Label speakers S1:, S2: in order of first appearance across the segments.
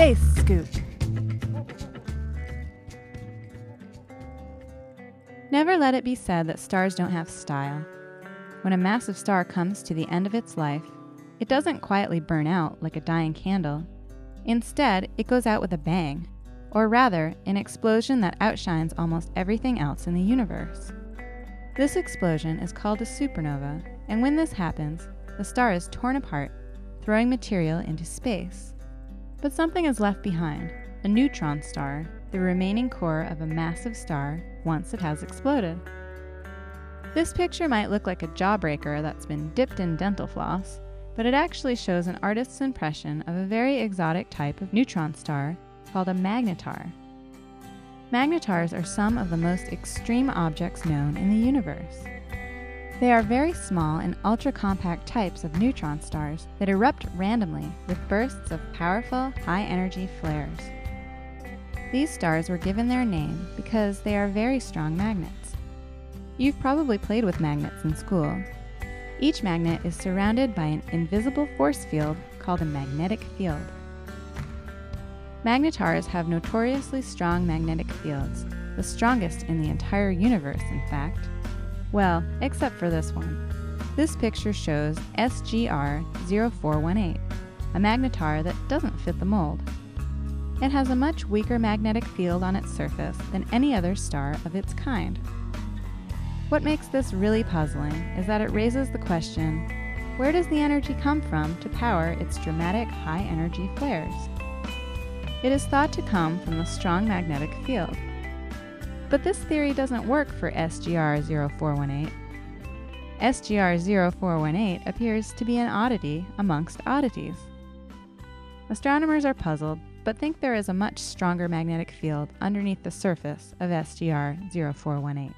S1: Space Scoop. Never let it be said that stars don't have style. When a massive star comes to the end of its life, it doesn't quietly burn out like a dying candle. Instead, it goes out with a bang, or rather, an explosion that outshines almost everything else in the universe. This explosion is called a supernova, and when this happens, the star is torn apart, throwing material into space. But something is left behind a neutron star, the remaining core of a massive star once it has exploded. This picture might look like a jawbreaker that's been dipped in dental floss, but it actually shows an artist's impression of a very exotic type of neutron star called a magnetar. Magnetars are some of the most extreme objects known in the universe. They are very small and ultra compact types of neutron stars that erupt randomly with bursts of powerful, high energy flares. These stars were given their name because they are very strong magnets. You've probably played with magnets in school. Each magnet is surrounded by an invisible force field called a magnetic field. Magnetars have notoriously strong magnetic fields, the strongest in the entire universe, in fact. Well, except for this one. This picture shows SGR 0418, a magnetar that doesn't fit the mold. It has a much weaker magnetic field on its surface than any other star of its kind. What makes this really puzzling is that it raises the question where does the energy come from to power its dramatic high energy flares? It is thought to come from the strong magnetic field. But this theory doesn't work for SGR 0418. SGR 0418 appears to be an oddity amongst oddities. Astronomers are puzzled, but think there is a much stronger magnetic field underneath the surface of SGR 0418.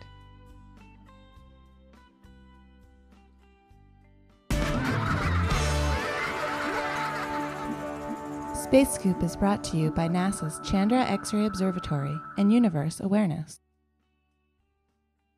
S1: Space Scoop is brought to you by NASA's Chandra X ray Observatory and Universe Awareness.